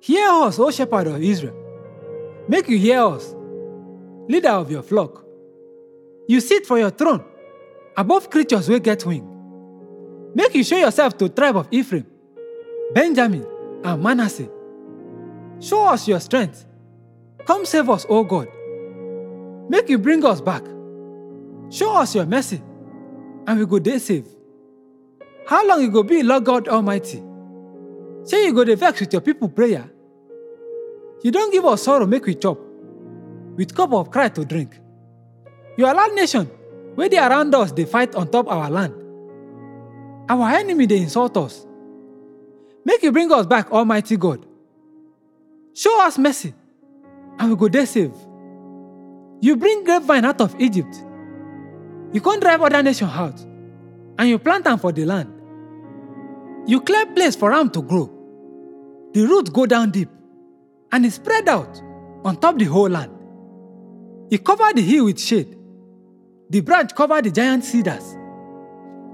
Hear us, O shepherd of Israel. Make you hear us, leader of your flock. You sit for your throne above creatures wey get wing. Make you show yourself to tribe of Ephraim, Benjamin, and Manasseh. Show us your strength. Come save us, O God. Make you bring us back. Show us your mercy, and we go dey safe. How long e go be, Lord God Almighty? Say you go dey vex with your people prayer? You don't give us sorrow make we chop, with cup of cry to drink. You allow nation where they around us they fight on top our land. Our enemy they insult us. Make you bring us back, Almighty God. Show us mercy, and we go dey safe. You bring grapevine out of Egypt. You can't drive other nation out, and you plant am for the land. You clear place for am to grow. The roots go down deep, and e spread out on top the whole land. E covered the hill with shade. The branch covered the giant cedars.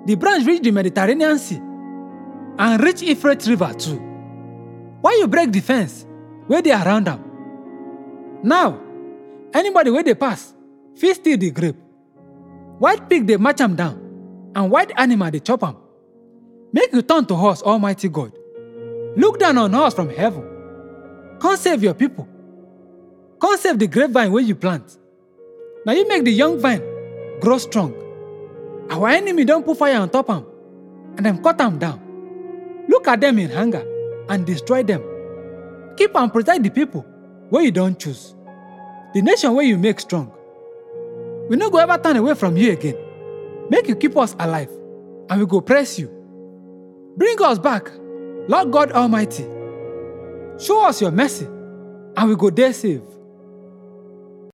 The branch reached the Mediterranean Sea and reached Euphrates River too. Why you break the fence wey dey around am? Now, anybody where they pass fit steal the grape. White pig dey match am down, and white animal dey chop am. Make you turn to us, Almighty God. Look down on us from heaven. Come save your people. Come save the grapevine wey you plant. Now you make the young vine grow strong. Our enemy don't put fire on top am, and dem cut them down. Look at them in hunger and destroy them. Keep and protect the people wey you don't choose, the nation wey you make strong. We no go ever turn away from you again. Make you keep us alive, and we go praise you. Bring us back, Lord God Almighty. Show us your mercy, and we go there safe.